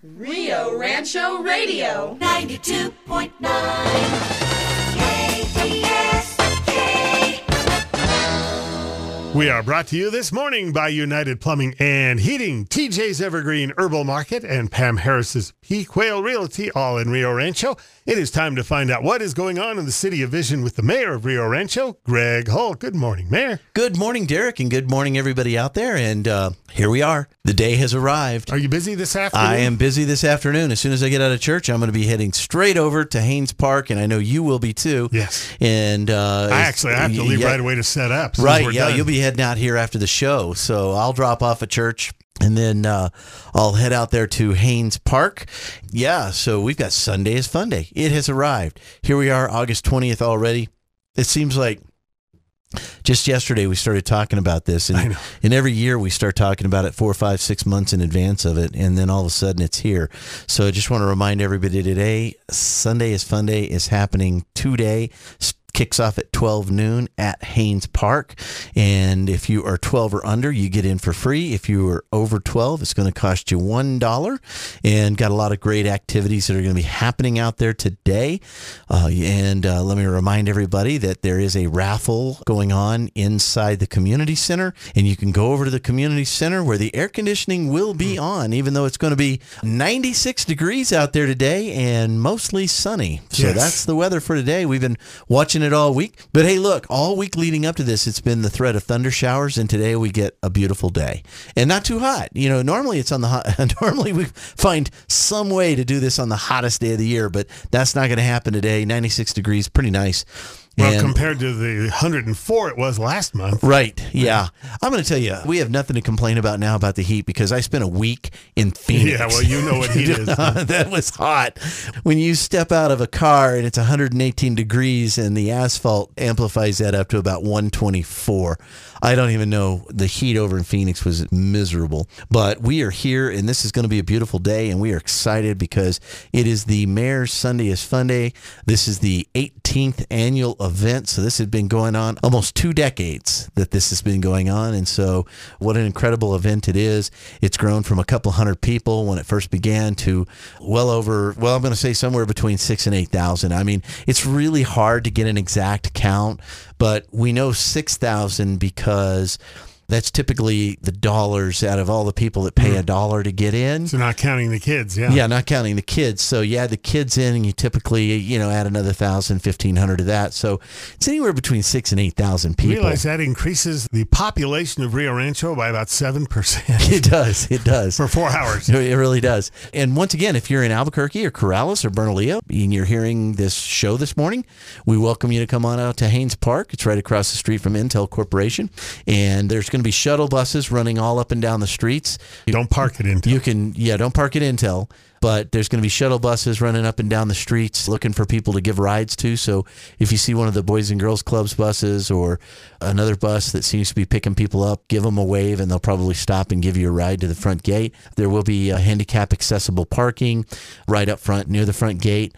Rio Rancho Radio. 92.9 We are brought to you this morning by United Plumbing and Heating, TJ's Evergreen Herbal Market, and Pam Harris's Peak Whale Realty, all in Rio Rancho. It is time to find out what is going on in the city of Vision with the mayor of Rio Rancho, Greg Hull. Good morning, Mayor. Good morning, Derek, and good morning, everybody out there. And uh, here we are. The day has arrived. Are you busy this afternoon? I am busy this afternoon. As soon as I get out of church, I'm going to be heading straight over to Haynes Park, and I know you will be too. Yes. And uh, I actually I have to leave yeah, right away to set up. as soon as Right, yeah, done. you'll be heading out here after the show, so I'll drop off at church and then uh, I'll head out there to Haynes Park. Yeah, so we've got Sunday is Fun Day. It has arrived. Here we are, August twentieth already. It seems like just yesterday we started talking about this, and, and every year we start talking about it four, five, six months in advance of it, and then all of a sudden it's here. So I just want to remind everybody today, Sunday is Fun Day is happening today. Kicks off at 12 noon at Haynes Park. And if you are 12 or under, you get in for free. If you are over 12, it's going to cost you $1. And got a lot of great activities that are going to be happening out there today. Uh, and uh, let me remind everybody that there is a raffle going on inside the community center. And you can go over to the community center where the air conditioning will be on, even though it's going to be 96 degrees out there today and mostly sunny. So Yes. that's the weather for today. We've been watching it all week. But hey, look, all week leading up to this, it's been the threat of thunder showers, and today we get a beautiful day and not too hot. You know, normally it's on the hot. Normally we find some way to do this on the hottest day of the year, but that's not going to happen today. 96 degrees, pretty nice. Well, And- compared to the 104 it was last month. Right. Yeah. I'm going to tell you, we have nothing to complain about now about the heat because I spent a week in Phoenix. Yeah, well, you know what heat is. that was hot. When you step out of a car and it's 118 degrees and the asphalt amplifies that up to about 124. I don't even know. The heat over in Phoenix was miserable. But we are here and this is going to be a beautiful day and we are excited because it is the Mayor's Sunday is Fun Day. This is the 18th annual event. So this has been going on almost two decades that this has been going on. And so what an incredible event it is. It's grown from a couple hundred people when it first began to well over, well, I'm going to say somewhere between six and 8,000. I mean, it's really hard to get an exact count, but we know 6,000 because that's typically the dollars out of all the people that pay a hmm. dollar to get in. So not counting the kids, yeah. Yeah, not counting the kids. So you add the kids in, and you typically, you know, add another thousand, fifteen hundred to that. So it's anywhere between six and eight thousand people. Realize that increases the population of Rio Rancho by about 7% It does. It does. for four hours. It really does. And once again, if you're in Albuquerque or Corrales or Bernalillo and you're hearing this show this morning, we welcome you to come on out to Haynes Park. It's right across the street from Intel Corporation. And there's going to be shuttle buses running all up and down the streets. You Don't park it into. You can, yeah, don't park at Intel, but there's going to be shuttle buses running up and down the streets looking for people to give rides to. So if you see one of the Boys and Girls Clubs buses or another bus that seems to be picking people up, give them a wave and they'll probably stop and give you a ride to the front gate. There will be uh, handicap accessible parking right up front near the front gate.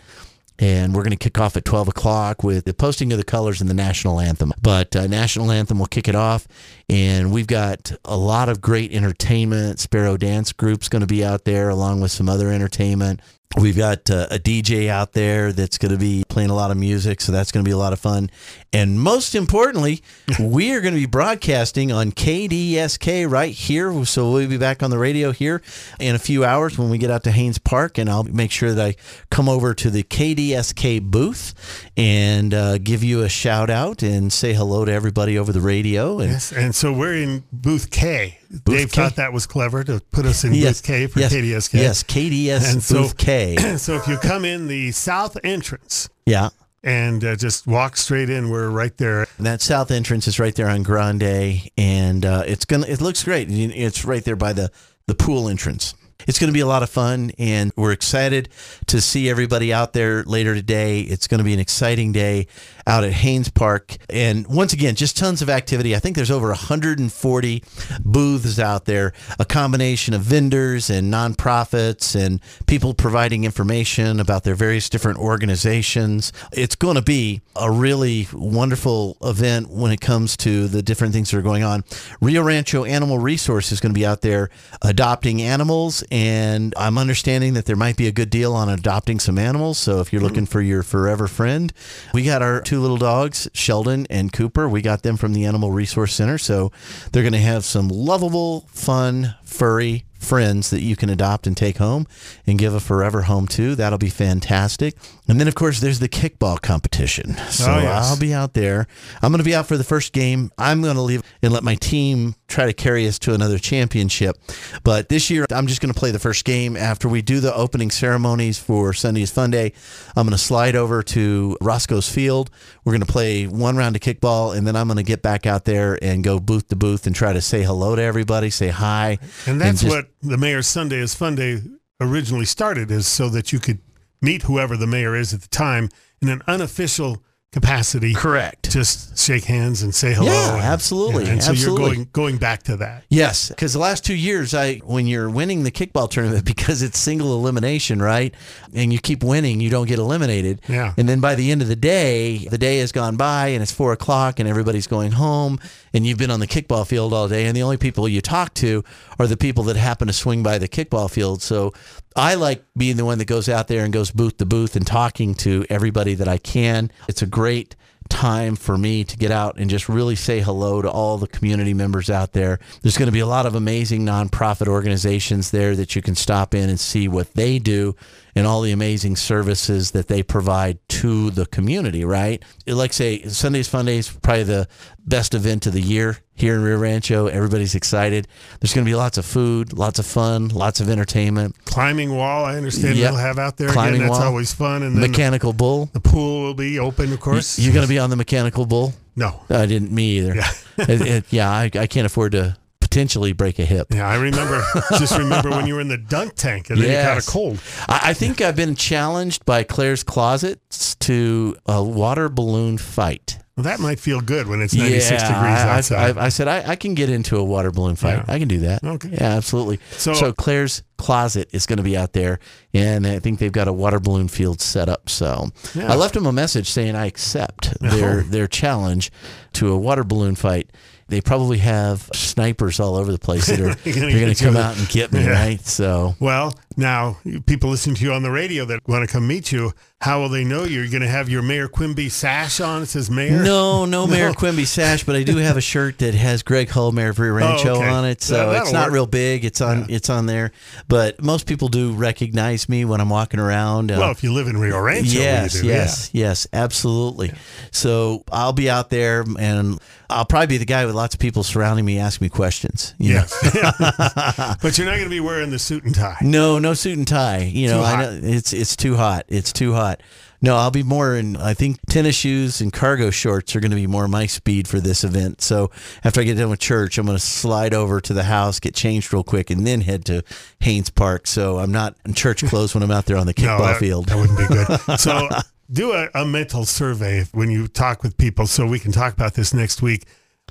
And we're going to kick off at 12 o'clock with the posting of the colors and the national anthem. But uh, national anthem will kick it off. And we've got a lot of great entertainment. Sparrow Dance Group's going to be out there along with some other entertainment. We've got uh, a DJ out there that's going to be playing a lot of music, so that's going to be a lot of fun. And most importantly, we are going to be broadcasting on KDSK right here. So we'll be back on the radio here in a few hours when we get out to Haynes Park, and I'll make sure that I come over to the KDSK booth and uh, give you a shout out and say hello to everybody over the radio. And Yes, and so we're in booth K. Dave K? thought that was clever to put us in yes, booth K for yes, KDSK. Yes, KDS And so- booth K. so if you come in the south entrance Yeah. and uh, just walk straight in, we're right there. And that south entrance is right there on Grande, and uh, it's gonna. It looks great. It's right there by the the pool entrance. It's going to be a lot of fun, and we're excited to see everybody out there later today. It's going to be an exciting day out at Haynes Park. And once again, just tons of activity. I think there's over 140 booths out there, a combination of vendors and nonprofits and people providing information about their various different organizations. It's going to be a really wonderful event when it comes to the different things that are going on. Rio Rancho Animal Resource is going to be out there adopting animals and I'm understanding that there might be a good deal on adopting some animals. So if you're looking for your forever friend, we got our two little dogs, Sheldon and Cooper. We got them from the Animal Resource Center. So they're going to have some lovable, fun, furry friends that you can adopt and take home and give a forever home to. That'll be fantastic. And then, of course, there's the kickball competition. So Oh, yes. I'll be out there. I'm going to be out for the first game. I'm going to leave and let my team try to carry us to another championship. But this year, I'm just going to play the first game. After we do the opening ceremonies for Sunday's Fun Day, I'm going to slide over to Roscoe's Field. We're going to play one round of kickball, and then I'm going to get back out there and go booth to booth and try to say hello to everybody, say hi. And that's just- what the mayor's Sunday is Fun Day originally started, is so that you could meet whoever the mayor is at the time in an unofficial capacity. Correct. Just shake hands and say hello. Yeah, and- absolutely, And so absolutely. you're going going back to that. Yes, because the last two years, I when you're winning the kickball tournament because it's single elimination, right? And you keep winning, you don't get eliminated. Yeah. And then by the end of the day, the day has gone by and it's four o'clock and everybody's going home and you've been on the kickball field all day and the only people you talk to are the people that happen to swing by the kickball field. So I like being the one that goes out there and goes booth to booth and talking to everybody that I can. It's a great time for me to get out and just really say hello to all the community members out there. There's going to be a lot of amazing nonprofit organizations there that you can stop in and see what they do and all the amazing services that they provide to the community, right? Like say Sunday's Fun Day is probably the best event of the year here in Rio Rancho. Everybody's excited. There's going to be lots of food, lots of fun, lots of entertainment. Climbing wall, I understand Yep. they'll have out there Climbing again. That's wall. always fun. And then the, Mechanical bull. the pool will be open, of course. You're going to be on the mechanical bull? no. I didn't. Me either. Yeah. It- it- yeah, I, I can't afford to potentially break a hip. Yeah, I remember. just remember when you were in the dunk tank and then you got a cold. I, I think I've been challenged by Claire's Closets to a water balloon fight. Well, that might feel good when it's 96 degrees I, outside. I, I said I, I can get into a water balloon fight. Yeah. I can do that. Okay. Yeah, absolutely. So- So, Claire's closet is going to be out there, and I think they've got a water balloon field set up. So Yeah. I left them a message saying I accept oh. their Oh. their challenge to a water balloon fight. They probably have snipers all over the place that are They're going to come out and get me, Yeah. right? So well, now people listening to you on the radio that want to come meet you, how will they know you? You're going to have your Mayor Quimby sash on. It says Mayor. No, no Mayor Quimby sash, but I do have a shirt that has Greg Hull, Mayor of Rio Rancho okay. on it. So Yeah, it's not work. real big. It's on it's on there. But most people do recognize me when I'm walking around. Uh, Well, if you live in Rio Rancho, yes, do, yes, yes, absolutely. So I'll be out there and I'll probably be the guy with lots of people surrounding me asking me questions. you Yeah. know. Yes. but you're not going to be wearing the suit and tie. No, no suit and tie. You know, I know it's it's too hot. It's too hot. No, I'll be more in. I think tennis shoes and cargo shorts are going to be more my speed for this event. So after I get done with church, I'm going to slide over to the house, get changed real quick, and then head to Haynes Park. So I'm not in church clothes when I'm out there on the No, kickball that, field. that wouldn't be good. So do a, a mental survey when you talk with people so we can talk about this next week.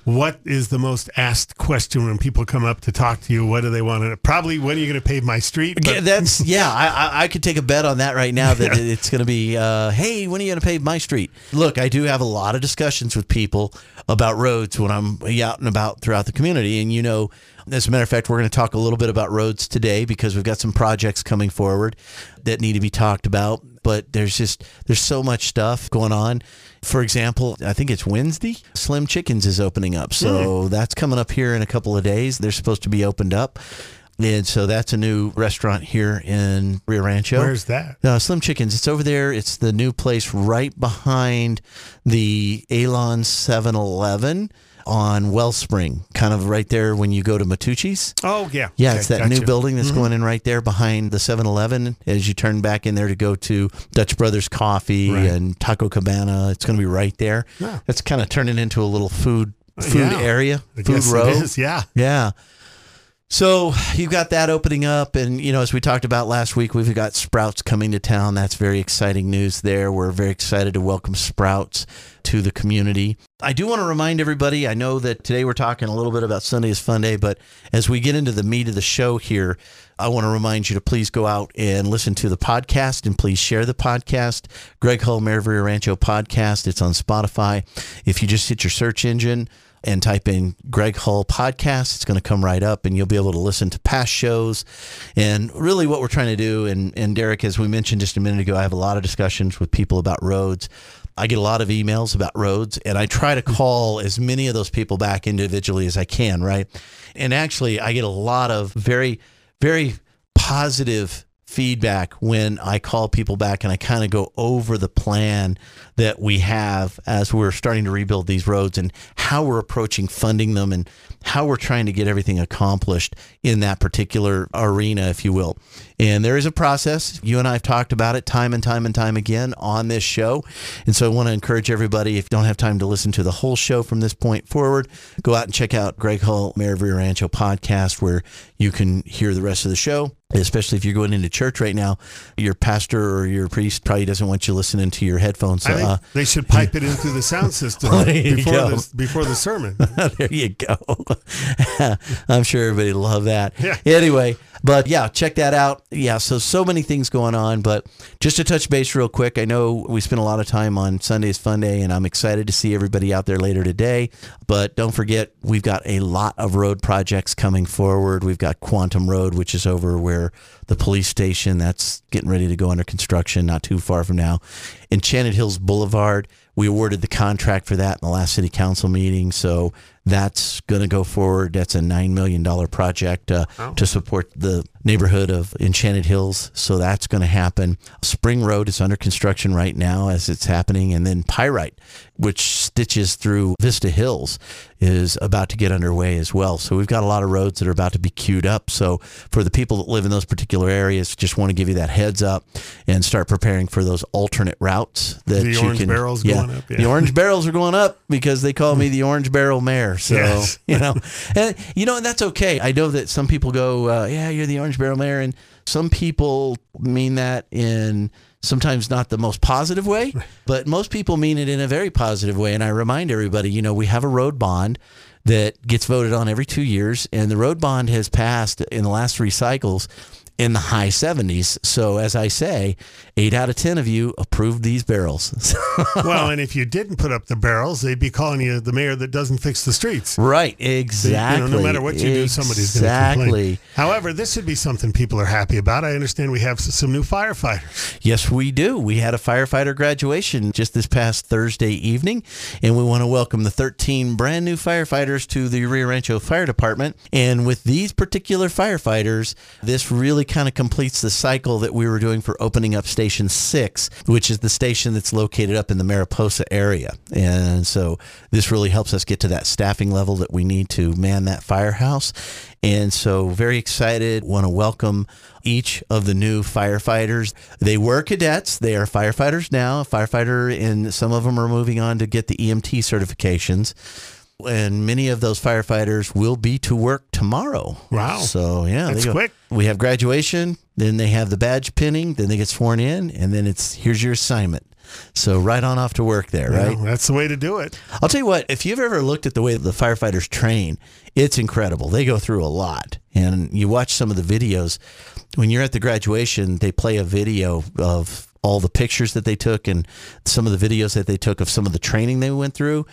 What is the most asked question when people come up to talk to you? What do they want to? Probably when are you going to pave my street? Yeah, But that's yeah. I, I could take a bet on that right now that it's going to be. Uh, hey, when are you going to pave my street? Look, I do have a lot of discussions with people about roads when I'm out and about throughout the community, and you know, as a matter of fact, we're going to talk a little bit about roads today because we've got some projects coming forward that need to be talked about. But there's just there's so much stuff going on. For example, I think it's Wednesday. Slim Chickens is opening up, so that's coming up here in a couple of days. They're supposed to be opened up. And so that's a new restaurant here in Rio Rancho. where's that? Uh, Slim Chickens. It's over there. It's the new place right behind the Alon 7 Eleven on Wellspring, kind of right there when you go to Matucci's. Oh yeah, Yeah, Okay, it's that new building that's going in right there behind the 7 Eleven as you turn back in there to go to Dutch Brothers Coffee Right. and Taco Cabana. It's going to be right there. Yeah. It's kind of turning into a little food food Yeah. area, I food row. Yeah. Yeah. So you've got that opening up, and you know, as we talked about last week, we've got Sprouts coming to town. That's very exciting news. There, we're very excited to welcome Sprouts to the community. I do want to remind everybody. I know that today we're talking a little bit about Sunday is Fun Day, but as we get into the meat of the show here, I want to remind you to please go out and listen to the podcast and please share the podcast. Greg Hull, Mayor Rancho podcast. It's on Spotify. If you just hit your search engine and type in Greg Hull podcast. It's going to come right up and you'll be able to listen to past shows. And really, what we're trying to do, and, and Derek, as we mentioned just a minute ago, I have a lot of discussions with people about roads. I get a lot of emails about roads, and I try to call as many of those people back individually as I can, right? And actually, I get a lot of very, very positive feedback when I call people back and I kind of go over the plan that we have as we're starting to rebuild these roads and how we're approaching funding them and how we're trying to get everything accomplished in that particular arena, if you will. And there is a process. You and I have talked about it time and time and time again on this show. And so I want to encourage everybody, if you don't have time to listen to the whole show from this point forward, go out and check out Greg Hull, Mayor of Rio Rancho podcast, where you can hear the rest of the show especially if you're going into church right now, your pastor or your priest probably doesn't want you listening to your headphones. Uh, they should pipe it in through the sound system before the, before the sermon. there you go. I'm sure everybody will love that. Yeah. Anyway, but yeah, check that out. Yeah, so so many things going on, but just to touch base real quick, I know we spent a lot of time on Sunday's Fun Day, and I'm excited to see everybody out there later today. But don't forget, we've got a lot of road projects coming forward. We've got Quantum Road, which is over where the police station that's getting ready to go under construction, not too far from now. Enchanted Hills Boulevard, we awarded the contract for that in the last city council meeting. So that's going to go forward. That's a $9 million project uh, to support the neighborhood of Enchanted Hills. So that's going to happen. Spring Road is under construction right now as it's happening. And then Pyrite, which stitches through Vista Hills, is about to get underway as well. So we've got a lot of roads that are about to be queued up. So for the people that live in those particular areas, just want to give you that heads up and start preparing for those alternate routes that The you orange can. barrels yeah, going up, The orange barrels are going up because they call me the orange barrel mayor. So Yes. you know, and you know, and that's okay. I know that some people go, uh, "Yeah, you're the orange barrel mayor," and some people mean that in sometimes not the most positive way, but most people mean it in a very positive way. And I remind everybody, you know, we have a road bond that gets voted on every two years, and the road bond has passed in the last three cycles in the high 70s. So, as I say, eight out of 10 of you approved these barrels. well, and if you didn't put up the barrels, they'd be calling you the mayor that doesn't fix the streets. right, You exactly. know, no matter what you do, somebody's going to complain. However, this should be something people are happy about. I understand we have some new firefighters. Yes, we do. We had a firefighter graduation just this past Thursday evening, and we want to welcome the 13 brand new firefighters to the Rio Rancho Fire Department. And with these particular firefighters, this really kind of completes the cycle that we were doing for opening up Station 6, which is the station that's located up in the Mariposa area. And so this really helps us get to that staffing level that we need to man that firehouse. And so, very excited. Want to welcome each of the new firefighters. They were cadets. They are firefighters now. A firefighter, and some of them are moving on to get the EMT certifications. And many of those firefighters will be to work tomorrow. Wow. So yeah, go- quick. We have graduation, then they have the badge pinning, then they get sworn in, and then it's here's your assignment. So right on off to work there, right? That's the way to do it. I'll tell you what, if you've ever looked at the way the firefighters train, it's incredible. They go through a lot. And you watch some of the videos. When you're at the graduation, they play a video of all the pictures that they took and some of the videos that they took of some of the training they went through.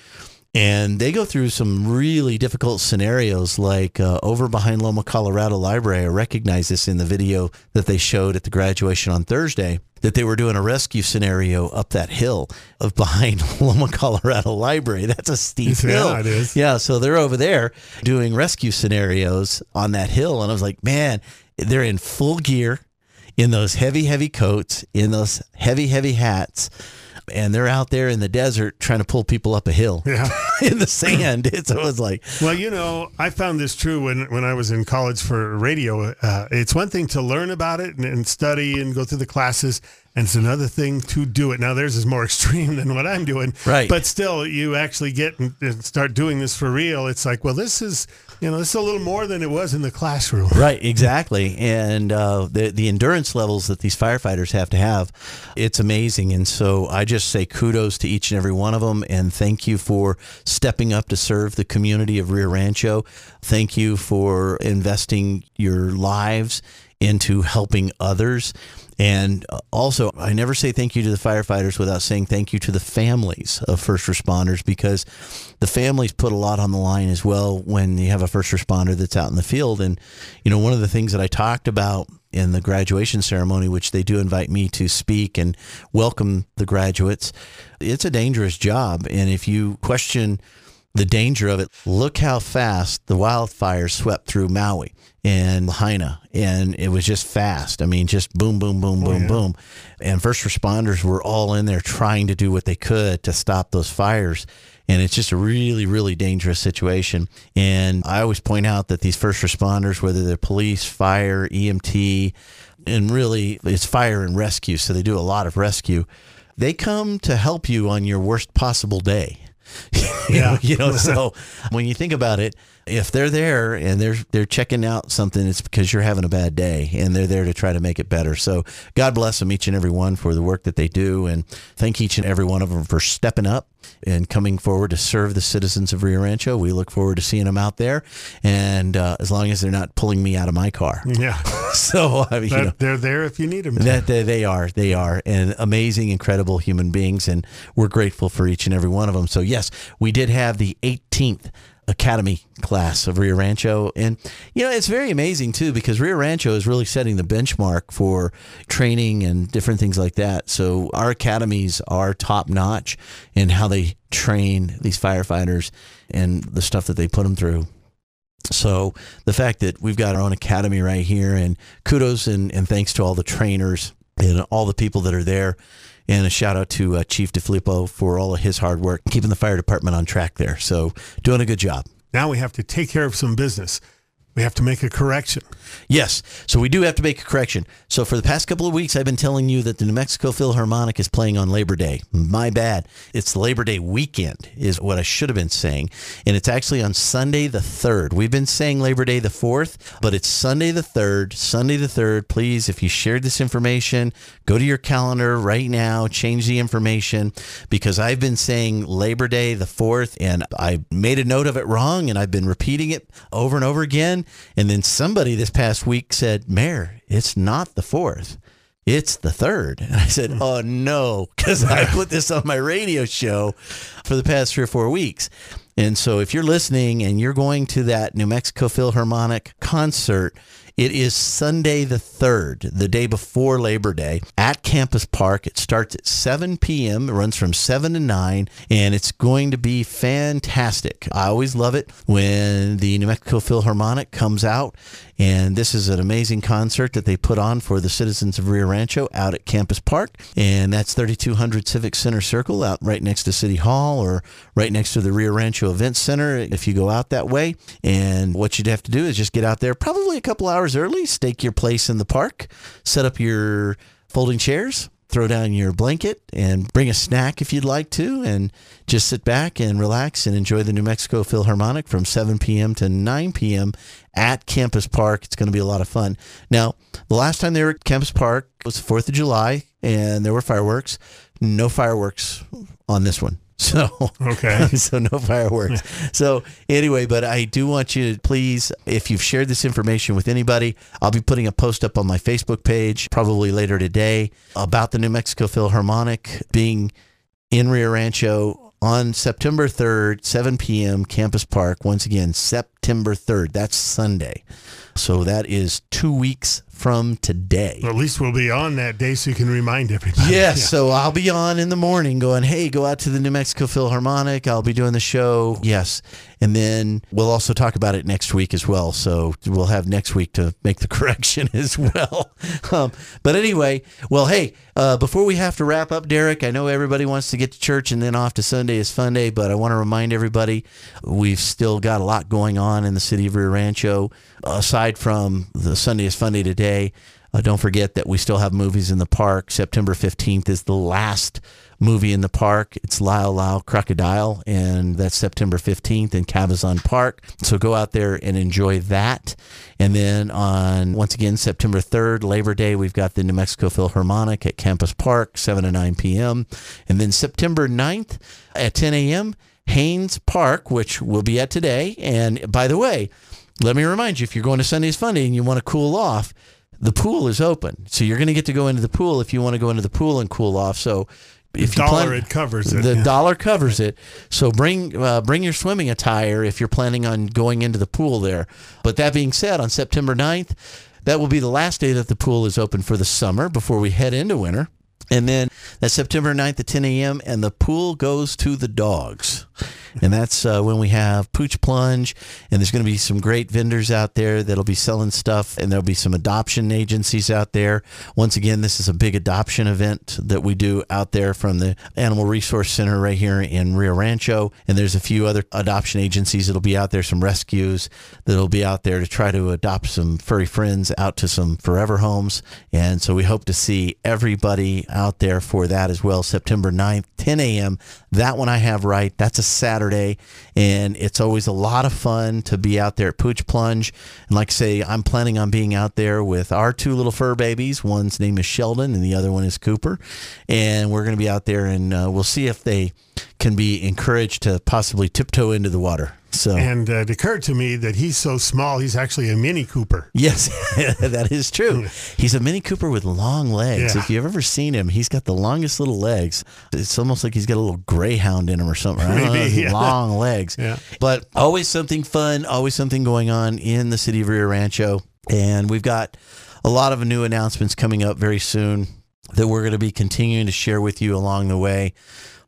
And they go through some really difficult scenarios, like uh, over behind Loma Colorado Library. I recognize this in the video that they showed at the graduation on Thursday, that they were doing a rescue scenario up that hill of behind Loma Colorado Library. That's a steep Yeah, hill. it is. Yeah, so they're over there doing rescue scenarios on that hill. And I was like, man, they're in full gear, in those heavy, heavy coats, in those heavy, heavy hats. And they're out there in the desert trying to pull people up a hill Yeah. in the sand. It's it was like, Well, you know, I found this true when, when I was in college for radio. Uh, it's one thing to learn about it and, and study and go through the classes, and it's another thing to do it. Now, theirs is more extreme than what I'm doing. Right. But still, you actually get and, and start doing this for real. It's like, well, this is, you know, this is a little more than it was in the classroom. Right, exactly. And uh, the the endurance levels that these firefighters have to have, it's amazing. And so I just say kudos to each and every one of them, and thank you for stepping up to serve the community of Rio Rancho. Thank you for investing your lives into helping others. And also, I never say thank you to the firefighters without saying thank you to the families of first responders because the families put a lot on the line as well when you have a first responder that's out in the field. And, you know, one of the things that I talked about in the graduation ceremony, which they do invite me to speak and welcome the graduates, it's a dangerous job. And if you question, the danger of it. Look how fast the wildfires swept through Maui and Lahaina, and it was just fast. I mean, just boom, boom, boom, oh, boom, yeah. boom. And first responders were all in there trying to do what they could to stop those fires. And it's just a really, really dangerous situation. And I always point out that these first responders, whether they're police, fire, EMT, and really it's fire and rescue, so they do a lot of rescue, they come to help you on your worst possible day. Yeah. you know, so when you think about it, if they're there and they're they're checking out something, it's because you're having a bad day, and they're there to try to make it better. So God bless them each and every one for the work that they do, and thank each and every one of them for stepping up and coming forward to serve the citizens of Rio Rancho. We look forward to seeing them out there, and uh, as long as they're not pulling me out of my car. Yeah. So I mean, you know, they're there if you need them. that they, they are, they are, and amazing, incredible human beings, and we're grateful for each and every one of them. So yes, we did have the 18th Academy class of Rio Rancho, and you know it's very amazing too because Rio Rancho is really setting the benchmark for training and different things like that. So our academies are top notch in how they train these firefighters and the stuff that they put them through. So the fact that we've got our own academy right here, and kudos and, and thanks to all the trainers and all the people that are there. And a shout out to uh, Chief DeFilippo for all of his hard work, keeping the fire department on track there. So doing a good job. Now we have to take care of some business. We have to make a correction. Yes. So we do have to make a correction. So for the past couple of weeks, I've been telling you that the New Mexico Philharmonic is playing on Labor Day. My bad. It's Labor Day weekend, is what I should have been saying. And it's actually on Sunday the 3rd. We've been saying Labor Day the 4th, but it's Sunday the 3rd. Sunday the 3rd. Please, if you shared this information, go to your calendar right now, change the information because I've been saying Labor Day the 4th and I made a note of it wrong and I've been repeating it over and over again. And then somebody this past week said, Mayor, it's not the 4th. It's the third. And I said, hmm. Oh no, because I put this on my radio show for the past three or four weeks. And so if you're listening and you're going to that New Mexico Philharmonic concert, it is Sunday the 3rd, the day before Labor Day, at Campus Park. It starts at 7 p.m., it runs from 7 to 9, and it's going to be fantastic. I always love it when the New Mexico Philharmonic comes out, and this is an amazing concert that they put on for the citizens of Rio Rancho out at Campus Park, and that's 3200 Civic Center Circle out right next to City Hall or right next to the Rio Rancho Event Center if you go out that way. And what you'd have to do is just get out there probably a couple hours early, stake your place in the park, set up your folding chairs, throw down your blanket and bring a snack if you'd like to, and just sit back and relax and enjoy the New Mexico Philharmonic from 7 p.m. to 9 p.m. at Campus Park. It's going to be a lot of fun. Now, the last time they were at Campus Park was the 4th of July, and there were fireworks. No fireworks on this one. So Okay. so no fireworks. So anyway, but I do want you to please, if you've shared this information with anybody, I'll be putting a post up on my Facebook page probably later today about the New Mexico Philharmonic being in Rio Rancho on September 3rd, 7 p.m., Campus Park. Once again, September 3rd. That's Sunday. So that is two weeks from today. Well, at least we'll be on that day so you can remind everybody. Yes, so I'll be on in the morning going, hey, go out to the New Mexico Philharmonic. I'll be doing the show. Yes. And then we'll also talk about it next week as well. So we'll have next week to make the correction as well. Um, but anyway, well, hey, uh, before we have to wrap up, Derek, I know everybody wants to get to church and then off to Sunday is fun day, but I want to remind everybody we've still got a lot going on in the city of Rio Rancho. Aside from the Sunday is fun day today, uh, don't forget that we still have movies in the park. September 15th is the last movie in the park. It's Lyle Lyle Crocodile, and that's September 15th in Cabezon Park. So go out there and enjoy that. And then on, once again, September 3rd, Labor Day, we've got the New Mexico Philharmonic at Campus Park, 7 to 9 p.m. And then September 9th at 10 a.m., Haynes Park, which we'll be at today. And by the way, let me remind you if you're going to Sunday's Funday and you want to cool off, the pool is open. So you're going to get to go into the pool if you want to go into the pool and cool off. So if you dollar plan- it covers it. the yeah. dollar covers it. So bring uh, bring your swimming attire if you're planning on going into the pool there. But that being said, on September 9th, that will be the last day that the pool is open for the summer before we head into winter. And then that's September 9th at 10 a.m. and the pool goes to the dogs. And that's uh, when we have Pooch Plunge. And there's going to be some great vendors out there that'll be selling stuff. And there'll be some adoption agencies out there. Once again, this is a big adoption event that we do out there from the Animal Resource Center right here in Rio Rancho. And there's a few other adoption agencies that'll be out there, some rescues that'll be out there to try to adopt some furry friends out to some forever homes. And so we hope to see everybody out there for that as well. September 9th, 10 a.m. That one I have right. That's a Saturday. And it's always a lot of fun to be out there at Pooch Plunge. And like I say, I'm planning on being out there with our two little fur babies. One's name is Sheldon and the other one is Cooper. And we're going to be out there and uh, we'll see if they can be encouraged to possibly tiptoe into the water. So. And uh, it occurred to me that he's so small, he's actually a Mini Cooper. Yes, that is true. He's a Mini Cooper with long legs. Yeah. If you've ever seen him, he's got the longest little legs. It's almost like he's got a little greyhound in him or something. Don't know, yeah. long legs. Yeah. But always something fun, always something going on in the city of Rio Rancho. And we've got a lot of new announcements coming up very soon that we're going to be continuing to share with you along the way.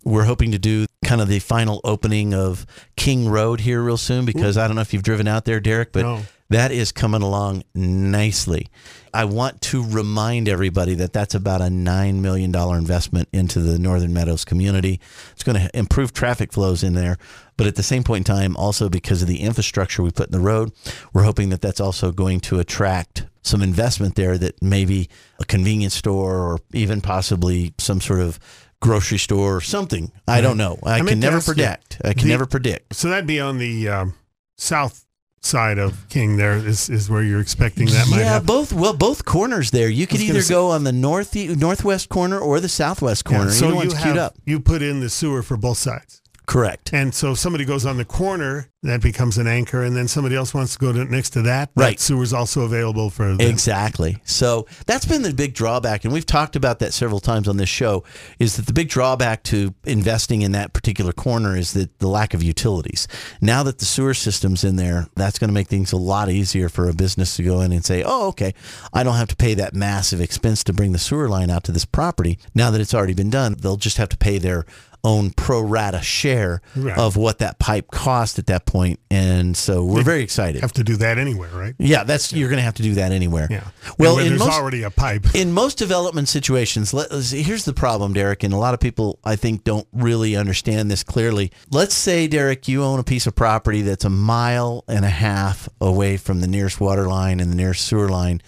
We're hoping to do kind of the final opening of King Road here real soon because I don't know if you've driven out there, Derek, but No. that is coming along nicely. I want to remind everybody that that's about a $9 million investment into the Northern Meadows community. It's going to improve traffic flows in there. But at the same point in time, also because of the infrastructure we put in the road, we're hoping that that's also going to attract some investment there that maybe a convenience store or even possibly some sort of grocery store or something. I don't know. I, I can never ask you, predict. I can the- never predict. So that'd be on the um, south side of King. There is is where you're expecting that might yeah, happen. both well, both corners there. You could either say- go on the north northwest corner or the southwest Yeah, corner. so you have queued up. you put in the sewer for both sides. Correct. And so if somebody goes on the corner, that becomes an anchor, and then somebody else wants to go to, next to that. Right. That sewer's also available for them. Exactly. So that's been the big drawback, and we've talked about that several times on this show. Is that the big drawback to investing in that particular corner is that the lack of utilities. Now that the sewer system's in there, that's going to make things a lot easier for a business to go in and say, "Oh, okay, I don't have to pay that massive expense to bring the sewer line out to this property." Now that it's already been done, they'll just have to pay their own pro rata share Right. of what that pipe cost at that point, and so we're very excited. have to do that anywhere, right? Yeah, that's you're going to have to do that anywhere. Yeah. Well, in there's most already a pipe. in most development situations, let, let's see, here's the problem, Derek, and a lot of people I think don't really understand this clearly. Let's say, Derek, you own a piece of property that's a mile and a half away from the nearest water line and the nearest sewer line,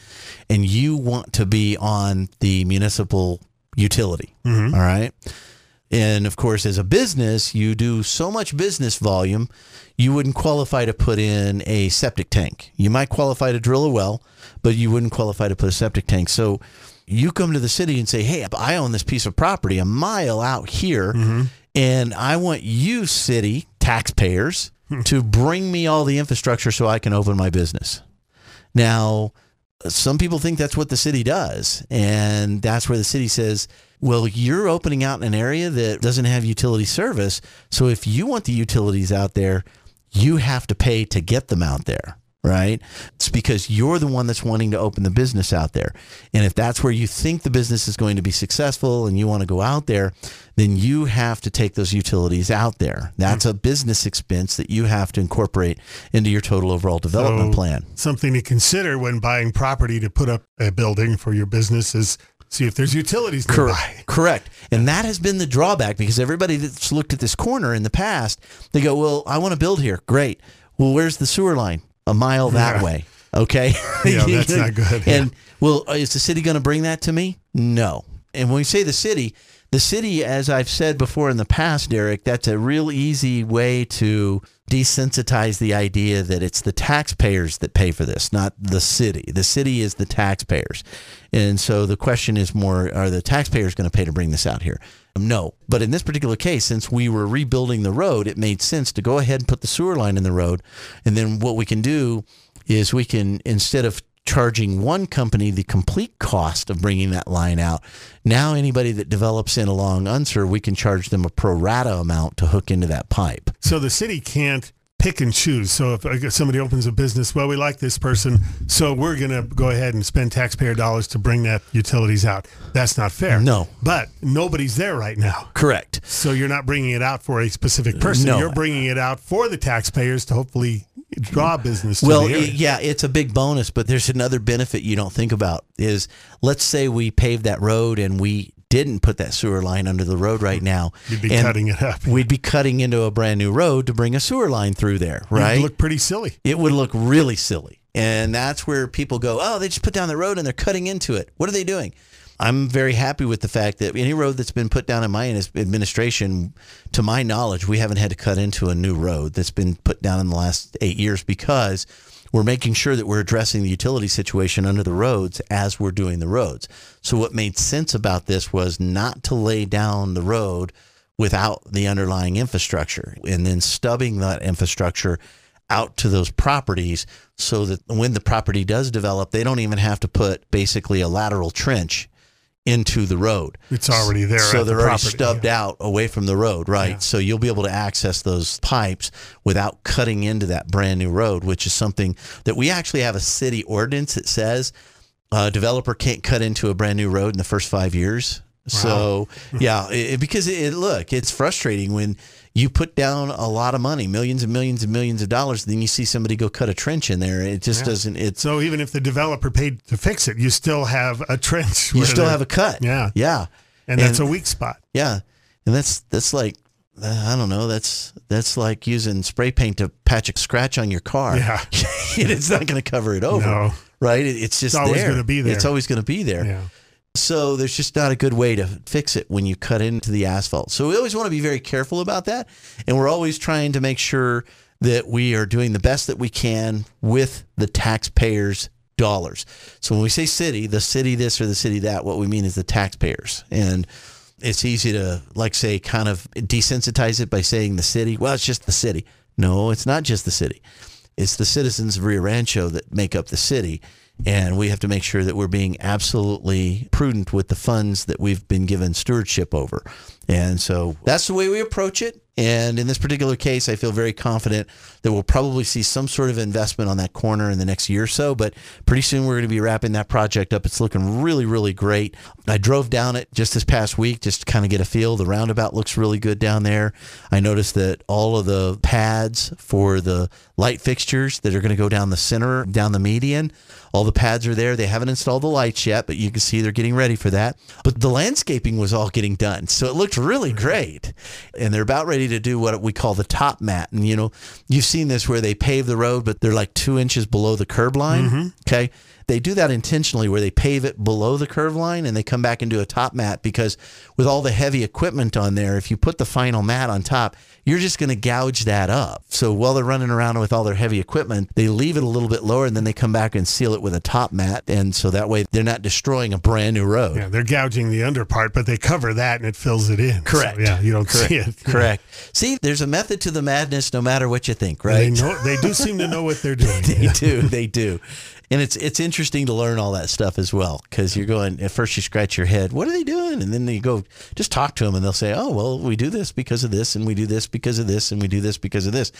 and you want to be on the municipal utility. Mm-hmm. all right. And of course, as a business, you do so much business volume, you wouldn't qualify to put in a septic tank. You might qualify to drill a well, but you wouldn't qualify to put a septic tank. So you come to the city and say, Hey, I own this piece of property a mile out here, mm-hmm. and I want you, city taxpayers, hmm. to bring me all the infrastructure so I can open my business. Now, some people think that's what the city does. And that's where the city says, well, you're opening out in an area that doesn't have utility service. So if you want the utilities out there, you have to pay to get them out there, right? It's because you're the one that's wanting to open the business out there. And if that's where you think the business is going to be successful and you want to go out there, then you have to take those utilities out there. That's hmm. a business expense that you have to incorporate into your total overall development So, plan. Something to consider when buying property to put up a building for your business is see if there's utilities nearby. Correct. Correct. And that has been the drawback because everybody that's looked at this corner in the past, they go, "Well, I want to build here. Great. Well, where's the sewer line? A mile that Yeah. way." Okay. Yeah, that's not good. And well, is the city going to bring that to me? No. And when we say the city, the city, as I've said before in the past, Derek, that's a real easy way to desensitize the idea that it's the taxpayers that pay for this, not the city. The city is the taxpayers. And so the question is more are the taxpayers going to pay to bring this out here? No. But in this particular case, since we were rebuilding the road, it made sense to go ahead and put the sewer line in the road. And then what we can do is we can, instead of charging one company the complete cost of bringing that line out. Now, anybody that develops in along Unser, we can charge them a pro rata amount to hook into that pipe. So the city can't pick and choose. So if uh, somebody opens a business, well, we like this person, so we're going to go ahead and spend taxpayer dollars to bring that utilities out. That's not fair. No. But nobody's there right now. Correct. So you're not bringing it out for a specific person. No. You're bringing it out for the taxpayers to hopefully draw business to Well, yeah, it's a big bonus, but there's another benefit you don't think about is let's say we pave that road and we didn't put that sewer line under the road right now. You'd be and cutting it up. We'd be cutting into a brand new road to bring a sewer line through there, right? It'd look pretty silly. it would look really silly. And that's where people go, oh, they just put down the road and they're cutting into it. What are they doing? I'm very happy with the fact that any road that's been put down in my administration, to my knowledge, we haven't had to cut into a new road that's been put down in the last eight years because we're making sure that we're addressing the utility situation under the roads as we're doing the roads. So, what made sense about this was not to lay down the road without the underlying infrastructure and then stubbing that infrastructure out to those properties so that when the property does develop, they don't even have to put basically a lateral trench into the road. It's already there So they're already property, stubbed out away from the road, right? Yeah. So you'll be able to access those pipes without cutting into that brand new road, which is something that we actually have a city ordinance that says a developer can't cut into a brand new road in the first five years. So yeah, it, because it, look, it's frustrating when you put down a lot of money, millions and millions and millions of dollars, then you see somebody go cut a trench in there. It just Yeah. doesn't. It's So even if the developer paid to fix it, you still have a trench. you still have a cut. Yeah. yeah, and that's a weak spot. Yeah, and that's that's like uh, I don't know. That's that's like using spray paint to patch a scratch on your car. Yeah. it's not going to cover it over. No. Right? It, it's just always gonna be there. It's always going to be there. Yeah. So there's just not a good way to fix it when you cut into the asphalt. So we always want to be very careful about that, and we're always trying to make sure that we are doing the best that we can with the taxpayers' dollars. So when we say city, the city this or the city that, what we mean is the taxpayers. And it's easy to like say kind of desensitize it by saying the city. Well, it's just the city. No, it's not just the city. It's the citizens of Rio Rancho that make up the city. And we have to make sure that we're being absolutely prudent with the funds that we've been given stewardship over. And so that's the way we approach it. And in this particular case, I feel very confident that we'll probably see some sort of investment on that corner in the next year or so. But pretty soon we're going to be wrapping that project up. It's looking really, really great. I drove down it just this past week just to kind of get a feel. The roundabout looks really good down there. I noticed that all of the pads for the light fixtures that are going to go down the center, down the median, all the pads are there. They haven't installed the lights yet, but you can see they're getting ready for that. But the landscaping was all getting done. So it looked really great. And they're about ready to do what we call the top mat. And, you know, you've seen this where they pave the road, but they're like two inches below the curb line. Mm-hmm. Okay. They do that intentionally where they pave it below the curve line and they come back and do a top mat because with all the heavy equipment on there, if you put the final mat on top, you're just going to gouge that up. So while they're running around with all their heavy equipment, they leave it a little bit lower and then they come back and seal it with a top mat. And so that way they're not destroying a brand new road. Yeah, they're gouging the under part, but they cover that and it fills it in. Correct. So, yeah, you don't see it. Correct. See, there's a method to the madness no matter what you think, right? They know they do seem to know what they're doing. they Yeah. do they do and it's it's interesting to learn all that stuff as well because you're going at first you scratch your head what are they doing? And then you go just talk to them and they'll say oh well we do this because of this and we do this because of this and we do this because of this.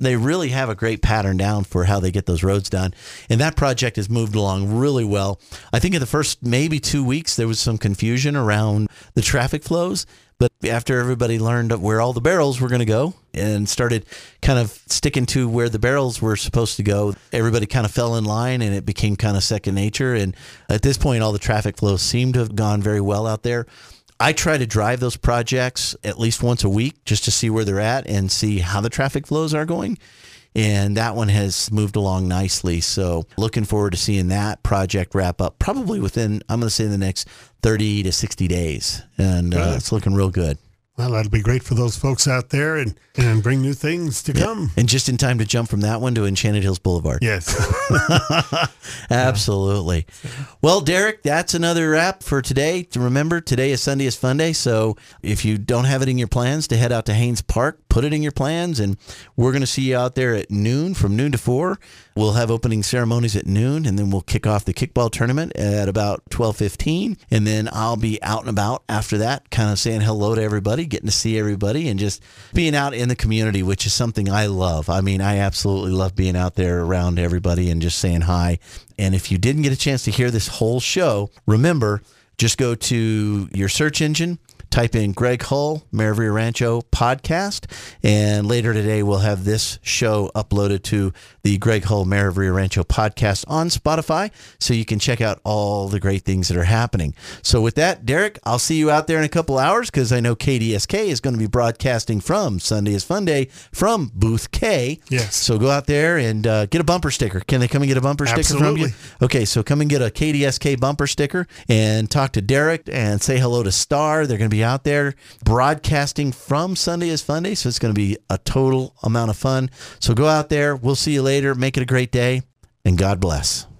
They really have a great pattern down for how they get those roads done. And that project has moved along really well. I think in the first maybe two weeks there was some confusion around the traffic flows but after everybody learned where all the barrels were going to go and started kind of sticking to where the barrels were supposed to go, everybody kind of fell in line and it became kind of second nature. And at this point, all the traffic flows seem to have gone very well out there. I try to drive those projects at least once a week just to see where they're at and see how the traffic flows are going. And that one has moved along nicely. So, looking forward to seeing that project wrap up probably within, I'm going to say, the next 30 to 60 days. And uh, it's looking real good. Well, that'll be great for those folks out there and, and bring new things to come. And just in time to jump from that one to Enchanted Hills Boulevard. Yes. Absolutely. Well, Derek, that's another wrap for today. To remember, today is Sunday is Fun Day. So if you don't have it in your plans to head out to Haynes Park, put it in your plans. And we're going to see you out there at noon from noon to four. We'll have opening ceremonies at noon, and then we'll kick off the kickball tournament at about twelve fifteen. And then I'll be out and about after that, kind of saying hello to everybody, getting to see everybody, and just being out in the community, which is something I love. I mean, I absolutely love being out there around everybody and just saying hi. And if you didn't get a chance to hear this whole show, remember just go to your search engine, type in Greg Hull, Maravilla Rancho podcast, and later today we'll have this show uploaded to the Greg Hull Maravilla Rancho podcast on Spotify so you can check out all the great things that are happening. So with that, Derek, I'll see you out there in a couple hours because I know KDSK is going to be broadcasting from Sunday is Fun Day from Booth K. Yes. So go out there and uh, get a bumper sticker. Can they come and get a bumper sticker from you? Okay, so come and get a KDSK bumper sticker and talk to Derek and say hello to Star. They're going to be out there broadcasting from Sunday is Fun Day, so it's going to be a total amount of fun. So go out there. We'll see you later. Make it a great day, and God bless.